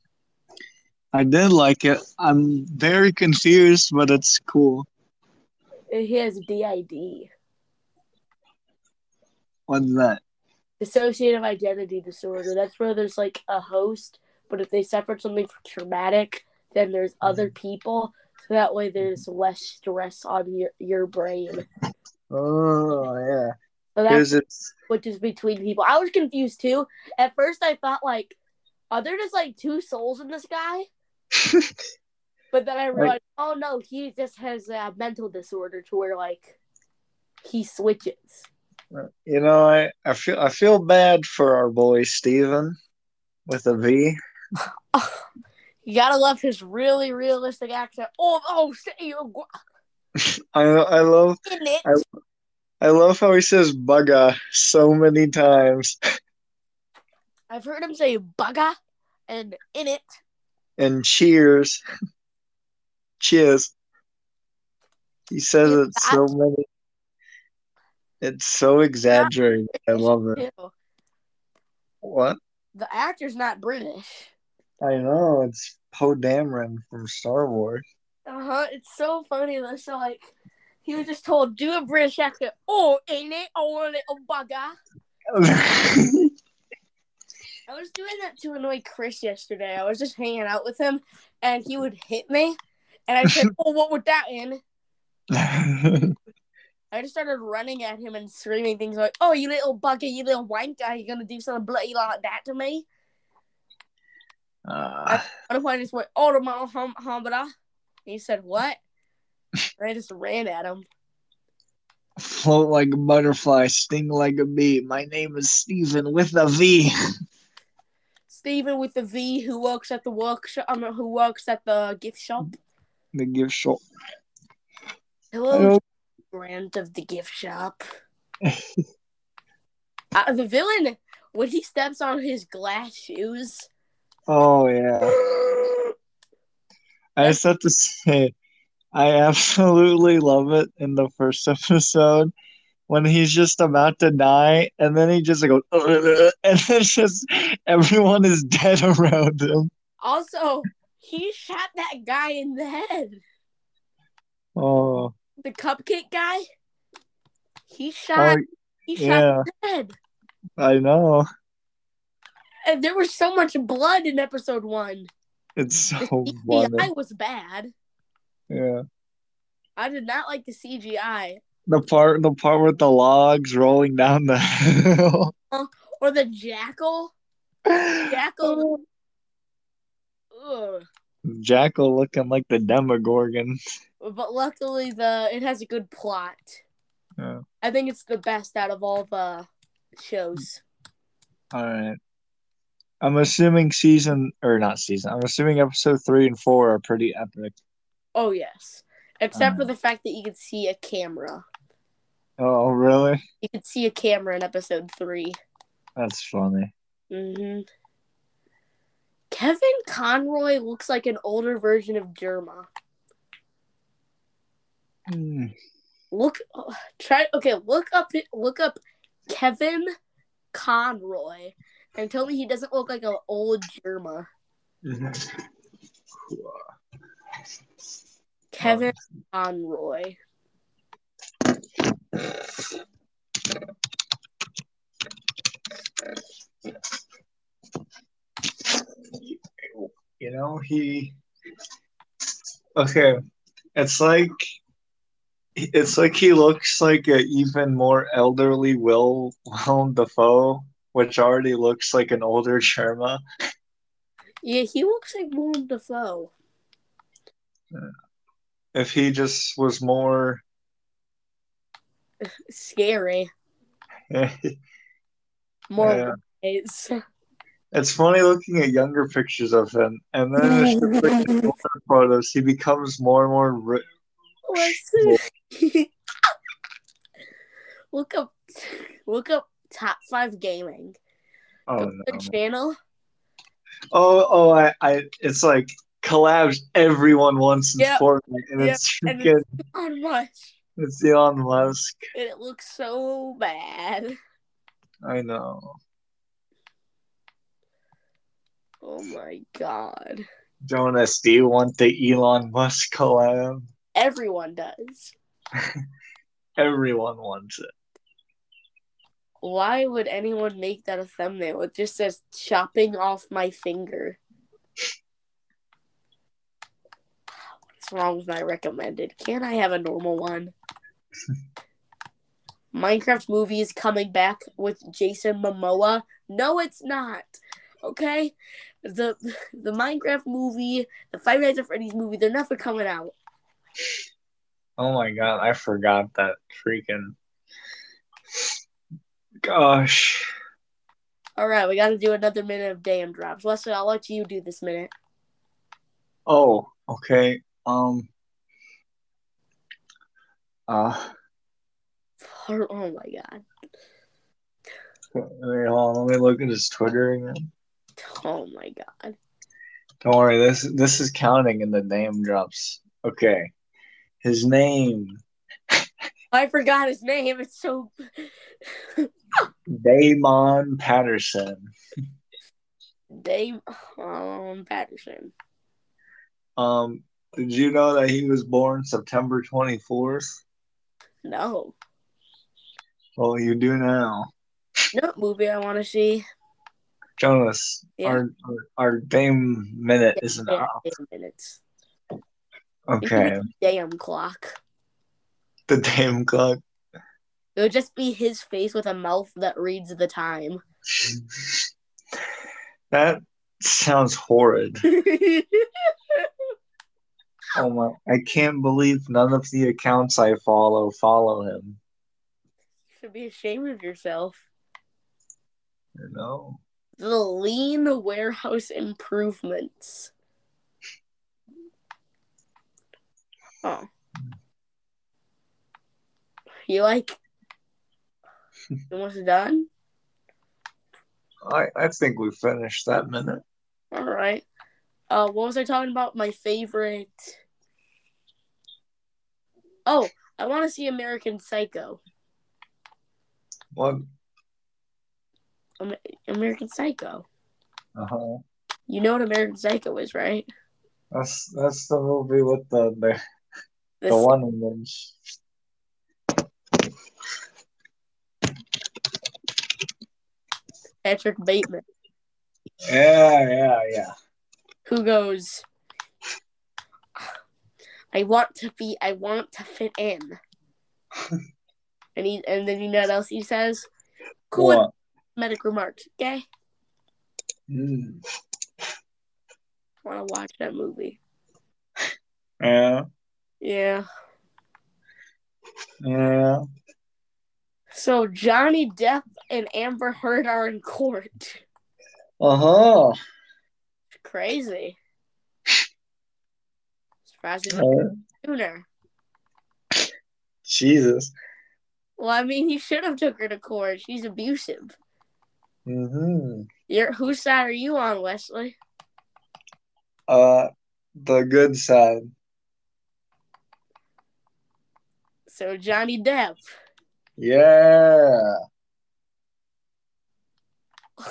I did like it. I'm very confused, but it's cool. He has DID, What's that? dissociative identity disorder. That's where there's like a host, but if they suffered something traumatic, then there's mm-hmm. other people. So that way there's less stress on your, your brain. Oh yeah, So that's it's which is between people. I was confused too. At first, I thought like, are there just like two souls in this guy? But then I realized, oh no, he just has a mental disorder to where like he switches. You know I, I feel I feel bad for our boy Steven with a V. You gotta love his really realistic accent. Oh, oh, I I love in it. I- I love how he says "bugger" so many times I've heard him say "bugger" and "in it." and cheers, cheers. He says it so many. It's so exaggerated. I love it. What? The actor's not British. I know it's Poe Dameron from Star Wars. Uh huh. It's so funny though. So like, he was just told do a British accent. Oh, ain't it? Oh, a little bugger. I was doing that to annoy Chris yesterday. I was just hanging out with him, and he would hit me, and I said, "Oh, what would that in?" I just started running at him and screaming things like, "Oh, you little bugger, you little wanker! You're gonna do something bloody like that to me?" uh, And I just went, "Oh, the mom, hum, humbada." And he said, "What?" And I just ran at him. float like a butterfly, sting like a bee. My name is Stephen with a V. Stephen with a V, who works at the workshop, I mean, who works at the gift shop. The gift shop. Hello, Grant of the gift shop. uh, the villain, when he steps on his glass shoes. Oh yeah. I just have to say, I absolutely love it in the first episode when he's just about to die, and then he just goes, and then just everyone is dead around him. Also, he shot that guy in the head. Oh, The cupcake guy. He oh shot. he shot yeah, the head. I know. And there was so much blood in episode one. It's The so funny. CGI was bad. Yeah, I did not like the CGI the part, the part with the logs rolling down the hill. Uh, or the jackal. Jackal. Ugh. Jackal looking like the Demogorgon. But luckily, the it has a good plot. Yeah. I think it's the best out of all the shows. All right. I'm assuming season or not season. I'm assuming episode three and four are pretty epic. Oh yes, except for Uh. the fact that you could see a camera. Oh, really? You could see a camera in episode three. That's funny. Mm-hmm. Kevin Conroy looks like an older version of Jerma. Hmm. Look, uh, try okay. Look up, look up Kevin Conroy, and tell me he doesn't look like an old Jerma. Kevin Conroy. You know, he. Okay, it's like. It's like he looks like an even more elderly Will Willem Dafoe, which already looks like an older Jerma. Yeah, he looks like Willem Dafoe. If he just was more. Scary. More Yeah. It's funny looking at younger pictures of him, and then older photos, he becomes more and more. Ri-. look up, look up top five gaming. oh Go no! the channel. Oh oh! I, I it's like collabs everyone wants in Yep. Fortnite, and Yep. it's And freaking Not much. it's Elon Musk. And it looks so bad. I know. Oh my god. Jonus, do you want the Elon Musk collab? Everyone does. Everyone wants it. Why would anyone make that a thumbnail? It just says chopping off my finger. What's wrong with my recommended? Can't I have a normal one? Minecraft movie is coming back with Jason Momoa. No, it's not. Okay? The the Minecraft movie, the Five Nights at Freddy's movie, they're never coming out. Oh my god, I forgot that freaking. Gosh. All right, we got to do another minute of Daym Drops. Wesley, I'll let you do this minute. Oh, okay. Um. Uh. Oh my god. Wait, hold on. Let me look at his Twitter again. Oh my god. Don't worry. This this is counting in the name drops. Okay. His name I forgot his name. It's so. Damon Patterson. Dave um, Patterson. Um. Did you know that he was born September twenty fourth? No. Well, you do now. No movie I want to see. Jonus, Yeah. our, our Dame minute isn't Yeah, up. eight minutes. Okay, Damn clock. the damn clock. It would just be his face with a mouth that reads the time. That sounds horrid. Oh my! I can't believe none of the accounts I follow follow him. You should be ashamed of yourself. You know. The lean warehouse improvements. Oh. You like almost done? I I think we finished that minute. All right. Uh, what was I talking about? My favorite. Oh, I want to see American Psycho. What? American Psycho. Uh huh. You know what American Psycho is, right? That's that's the movie with the the, The the one image. Patrick Bateman, Yeah, yeah, yeah. who goes, "I want to be, I want to fit in," and he, and then you know what else he says? Cool What? medic remarks. Okay, Mm. I want to watch that movie. Yeah, Yeah. yeah. So Johnny Depp and Amber Heard are in court. Uh huh. Crazy. Surprised Uh, sooner. Jesus. Well, I mean, he should have took her to court. She's abusive. Mm-hmm. You're, whose side are you on, Wesley? Uh, the good side. So Johnny Depp. Yeah.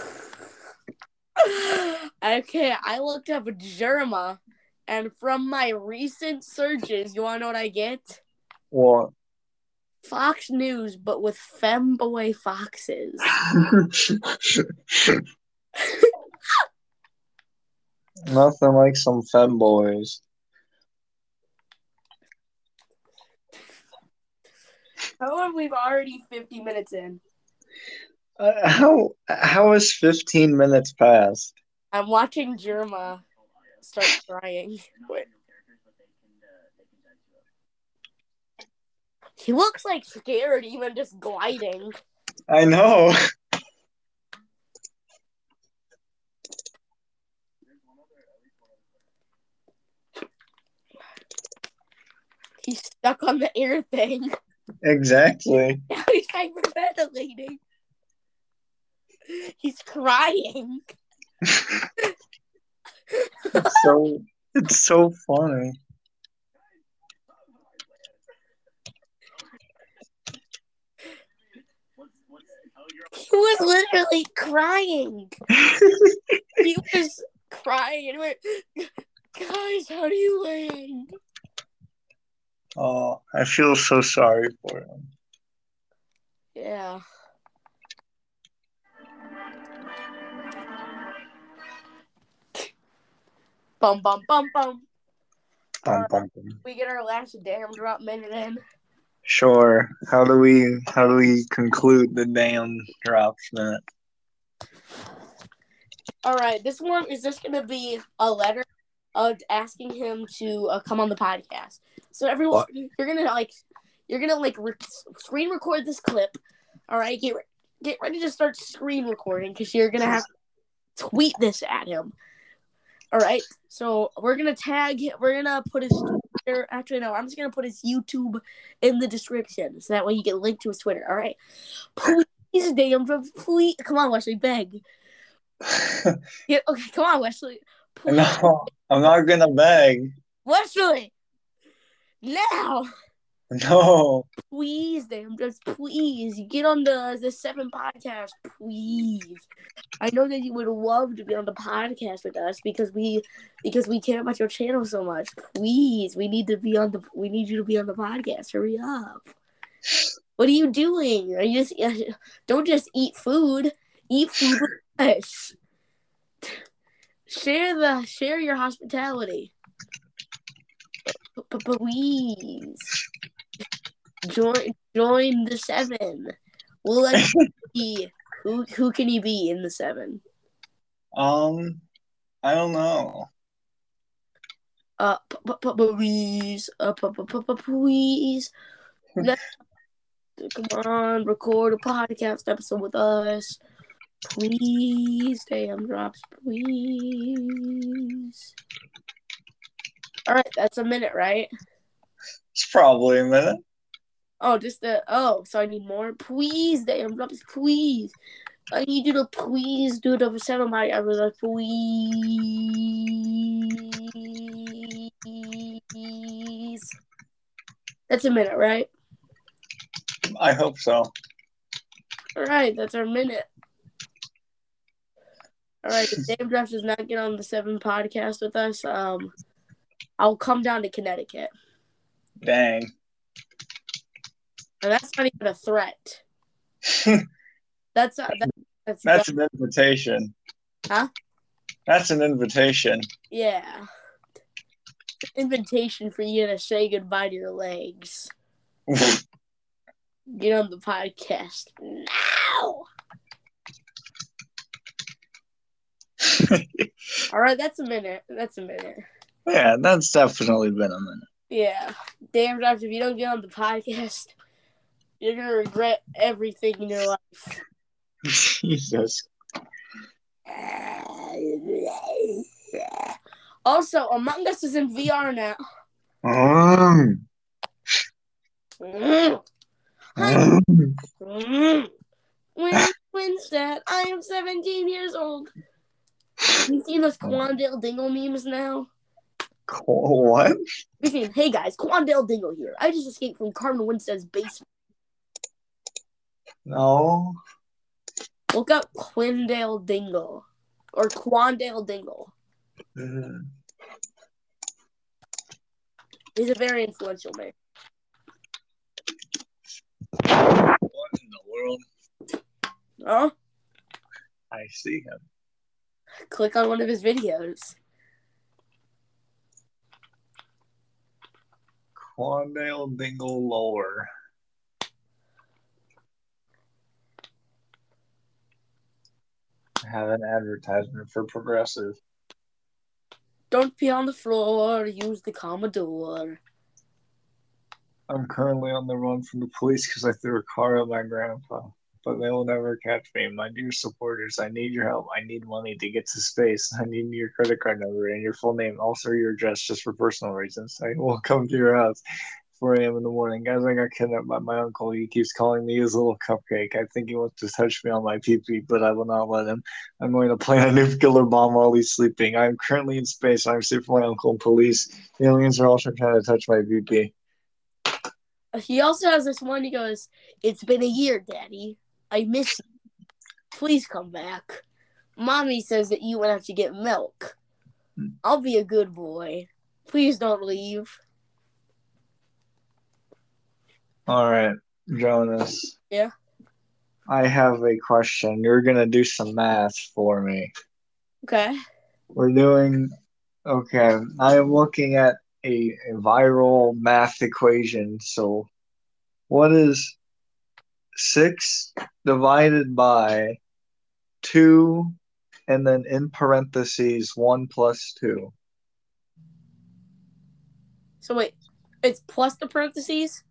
okay, I looked up Jerma, and from my recent searches, you want to know what I get? What? Fox News, but with femboy foxes. Nothing like some femboys. How are we already 50 minutes in? Uh, how how is fifteen minutes past? I'm watching Jerma start crying. Wait. He looks like scared, even just gliding. I know. He's stuck on the air thing. Exactly. Now he's hyperventilating. He's crying. It's so it's so funny. He was literally crying. He was crying. and went, Guys, how do you land? Oh, I feel so sorry for him. Yeah. Bum bum bum bum. Bum, bum, bum. We get our last Daym Drop minute in. Sure. How do we how do we conclude the Daym Drops minute? All right, this one is just gonna be a letter of asking him to uh, come on the podcast. So everyone, What? you're gonna like, you're gonna like re- screen record this clip. All right, get re- get ready to start screen recording because you're gonna have to tweet this at him. All right, so we're gonna tag. We're gonna put his Twitter. Actually, no, I'm just gonna put his YouTube in the description so that way you get linked to his Twitter. All right, please, damn, please, come on, Wesley, beg. Yeah, okay, come on, Wesley. Please, no, I'm not gonna beg. Wesley, now, No. please, damn, just please get on the the Seven podcast, please. I know that you would love to be on the podcast with us because we because we care about your channel so much. Please, we need to be on the we need you to be on the podcast. Hurry up. What are you doing? Are you just uh, don't just eat food. Eat food with us. Share the share your hospitality. Please join join the seven. We'll let you be. Who who can you be in the seven? Um, I don't know. Uh, please, uh, please. Come on, record a podcast episode with us. Please, Daym Drops, please. All right, that's a minute, right? It's probably a minute. Oh, just the oh, so I need more. Please, Daym Drops, please. I need you to please do the seven by I was like, please. That's a minute, right? I hope so. All right, that's our minute. All right, if Daym Drops does not get on the seven podcast with us, um, I'll come down to Connecticut, Dang. and that's not even a threat. That's uh, that, that's That's an invitation. Huh? That's an invitation. yeah. Invitation for you to say goodbye to your legs. Get on the podcast now. All right, that's a minute. That's a minute. yeah, that's definitely been a minute. Yeah. Damn, Josh, if you don't get on the podcast, you're going to regret everything in your life. Jesus. Also, Among Us is in VR now. Mm. Mm. Mm. Mm. When when's that? I am 17 years old. You seen those Quandale Dingle memes now? What? You seen, hey guys, Quandale Dingle here. I just escaped from Carmen Winstead's basement. No. Look up Quindale Dingle or Quandale Dingle. Mhm. He's a very influential man. What in the world? Huh? I see him. Click on one of his videos. Quandale Dingle Lower. I have an advertisement for Progressive. Don't pee on the floor. Use the Commodore. I'm currently on the run from the police because I threw a car at my grandpa. But they will never catch me. My dear supporters, I need your help. I need money to get to space. I need your credit card number and your full name, also your address, just for personal reasons. I will come to your house 4 a.m. in the morning. Guys, I got kidnapped by my uncle. He keeps calling me his little cupcake. I think he wants to touch me on my pee but I will not let him. I'm going to plant a nuclear bomb while he's sleeping. I'm currently in space. I'm safe from my uncle and police. The aliens are also trying to touch my PP. He also has this one. He goes, "It's been a year, Daddy. I miss you. Please come back." Mommy says that you went out to get milk. I'll be a good boy. Please don't leave. All right, Jonus. Yeah? I have a question. You're going to do some math for me. Okay. We're doing, okay, I am looking at a, a viral math equation. So, what is 6 divided by 2 and then in parentheses 1 plus 2? So wait, it's plus the parentheses.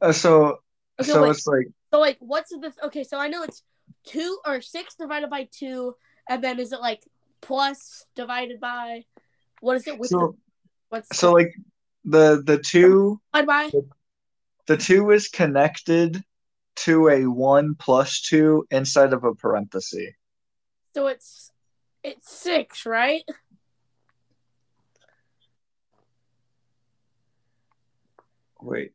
Uh, so, Okay, so wait. it's like, So like, what's the? Okay, so I know it's two or six divided by two, and then is it like plus divided by? What is it? With the, so, what's so like the the 2 divided by? The 2 is connected to a 1 plus 2 inside of a parenthesis. So it's it's six, right? Wait.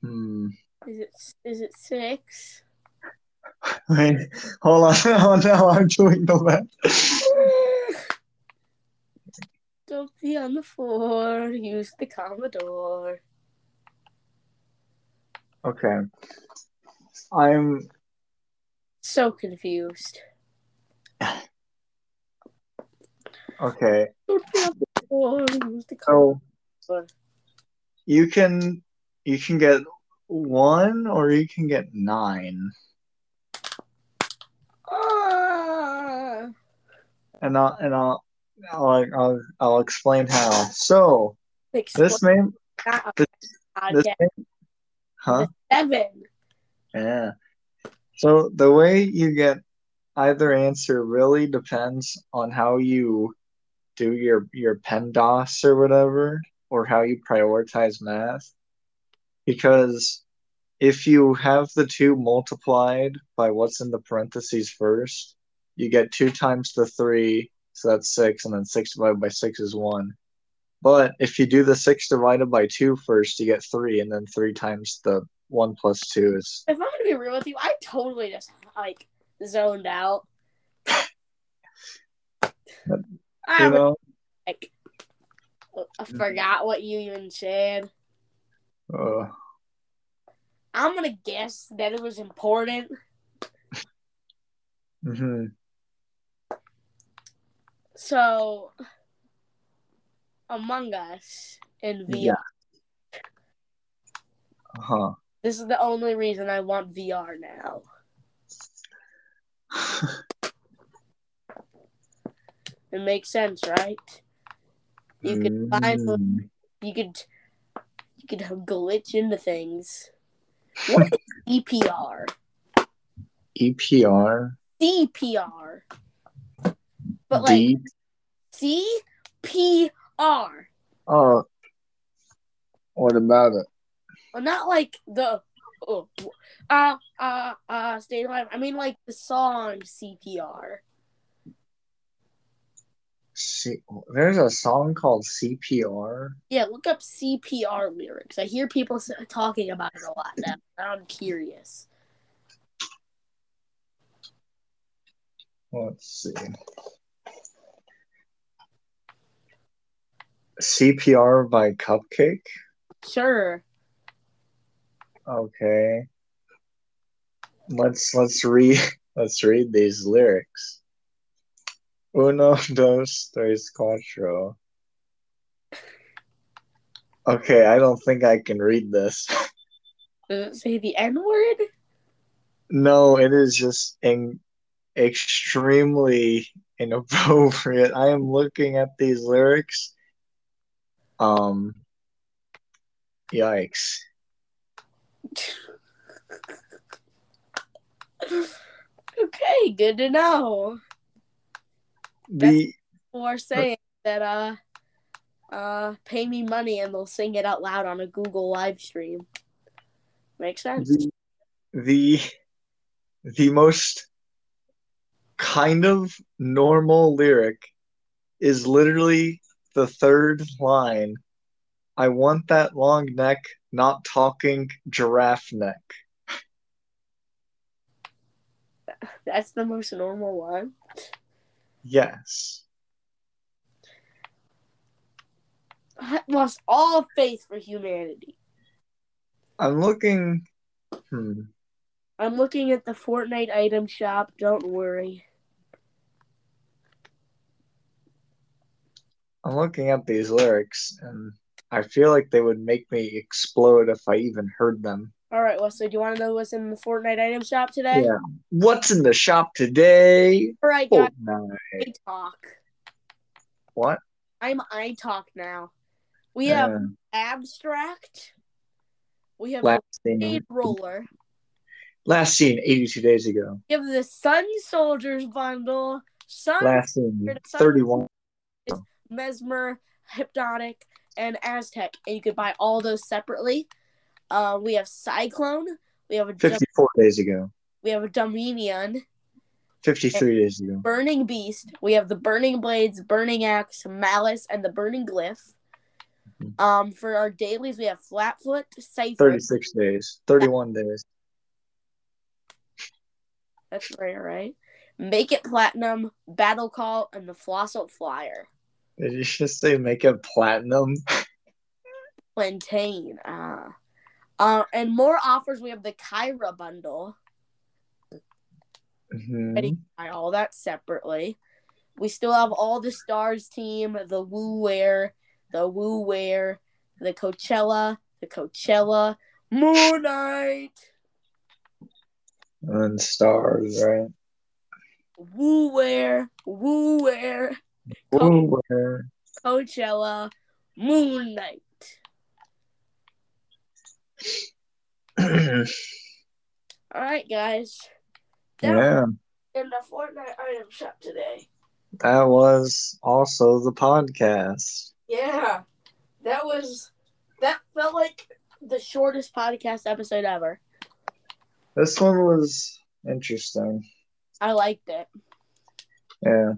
Hmm. Is it is it six? Wait. Hold on. Oh no, I'm doing the math. Don't be on the floor. Use the Commodore. Okay. I'm So confused. okay. Don't be on the floor. Use the So you can you can get one or you can get nine. Ah. And I'll and I'll I'll I'll, I'll explain how. So Explain this name that. this- this name huh? seven. Yeah. So the way you get either answer really depends on how you do your your PEMDAS or whatever, or how you prioritize math. Because if you have the two multiplied by what's in the parentheses first, you get two times the three, so that's six, and then six divided by six is one. But if you do the six divided by two first, you get three, and then three times the one plus two is If I'm gonna be real with you, I totally just like zoned out. I you know. like I forgot what you even said. Uh, I'm gonna guess that it was important. hmm So, Among Us in VR. Yeah. Huh. This is the only reason I want VR now. It makes sense, right? You could find Mm. you could you could glitch into things. What is EPR? EPR. CPR. But like Deep. CPR. Oh. What about it? Well, not like the oh, uh, uh, uh, stay alive. I mean, like the song CPR. See, there's a song called CPR. Yeah, look up CPR lyrics. I hear people talking about it a lot now. I'm curious. Let's see. CPR by CupcakKe. Sure. Okay. Let's let's read let's read these lyrics. Uno, dos, tres, cuatro. Okay, I don't think I can read this. Does it say the N word? No, it is just in, extremely inappropriate. I am looking at these lyrics. Um, yikes. okay, good to know. The Or saying that uh uh pay me money and they'll sing it out loud on a Google live stream. Makes sense. the the the most kind of normal lyric is literally the third line. I want that long neck, not talking giraffe neck. That's the most normal one. Yes. I lost all faith for humanity. I'm looking hmm. I'm looking at the Fortnite item shop. Don't worry. I'm looking at these lyrics and I feel like they would make me explode if I even heard them. All right, Wesley, do you want to know what's in the Fortnite item shop today? Yeah. What's in the shop today? All right, guys. Fortnite. I talk. What? I'm I talk now. We have Uh, abstract. We have last seen, roller. last seen 82 days ago. We have the Sun Soldiers bundle. Sun Last seen Heard of some- 31. Mesmer, Hypnotic, and Aztec, and you could buy all those separately. Uh, we have Cyclone. We have a Dom- 54 days ago. we have a Dominion, 53 days ago. Burning Beast. We have the Burning Blades, Burning Axe, Malice, and the Burning Glyph. Mhm. Um, for our dailies, we have Flatfoot, Cypher. 36 days. 31 days. That's right, right. Make it Platinum, Battle Call, and the Flossel Flyer. Did you just say make it platinum? Plantain. Uh, uh, and more offers. We have the Kyra bundle. Mhm. Ready? Buy all that separately. We still have all the Stars team, the Woo Wear, the Woo Wear, the Coachella, the Coachella, Moon Knight, And stars, right? Woo Wear, Woo Wear, Where- Coachella, Moon Knight. All right, guys. That yeah, in the Fortnite item shop today. that was also the podcast. Yeah, that was that felt like the shortest podcast episode ever. This one was interesting. I liked it. Yeah.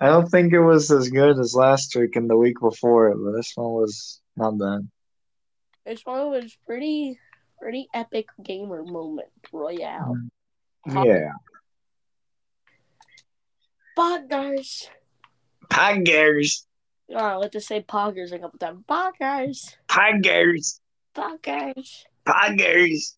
I don't think it was as good as last week and the week before but this one was not bad. This one was pretty pretty epic gamer moment royale. Mm. Yeah. Poggers. Poggers. Oh, let's just say poggers a couple times. Poggers. Poggers. Poggers. Poggers.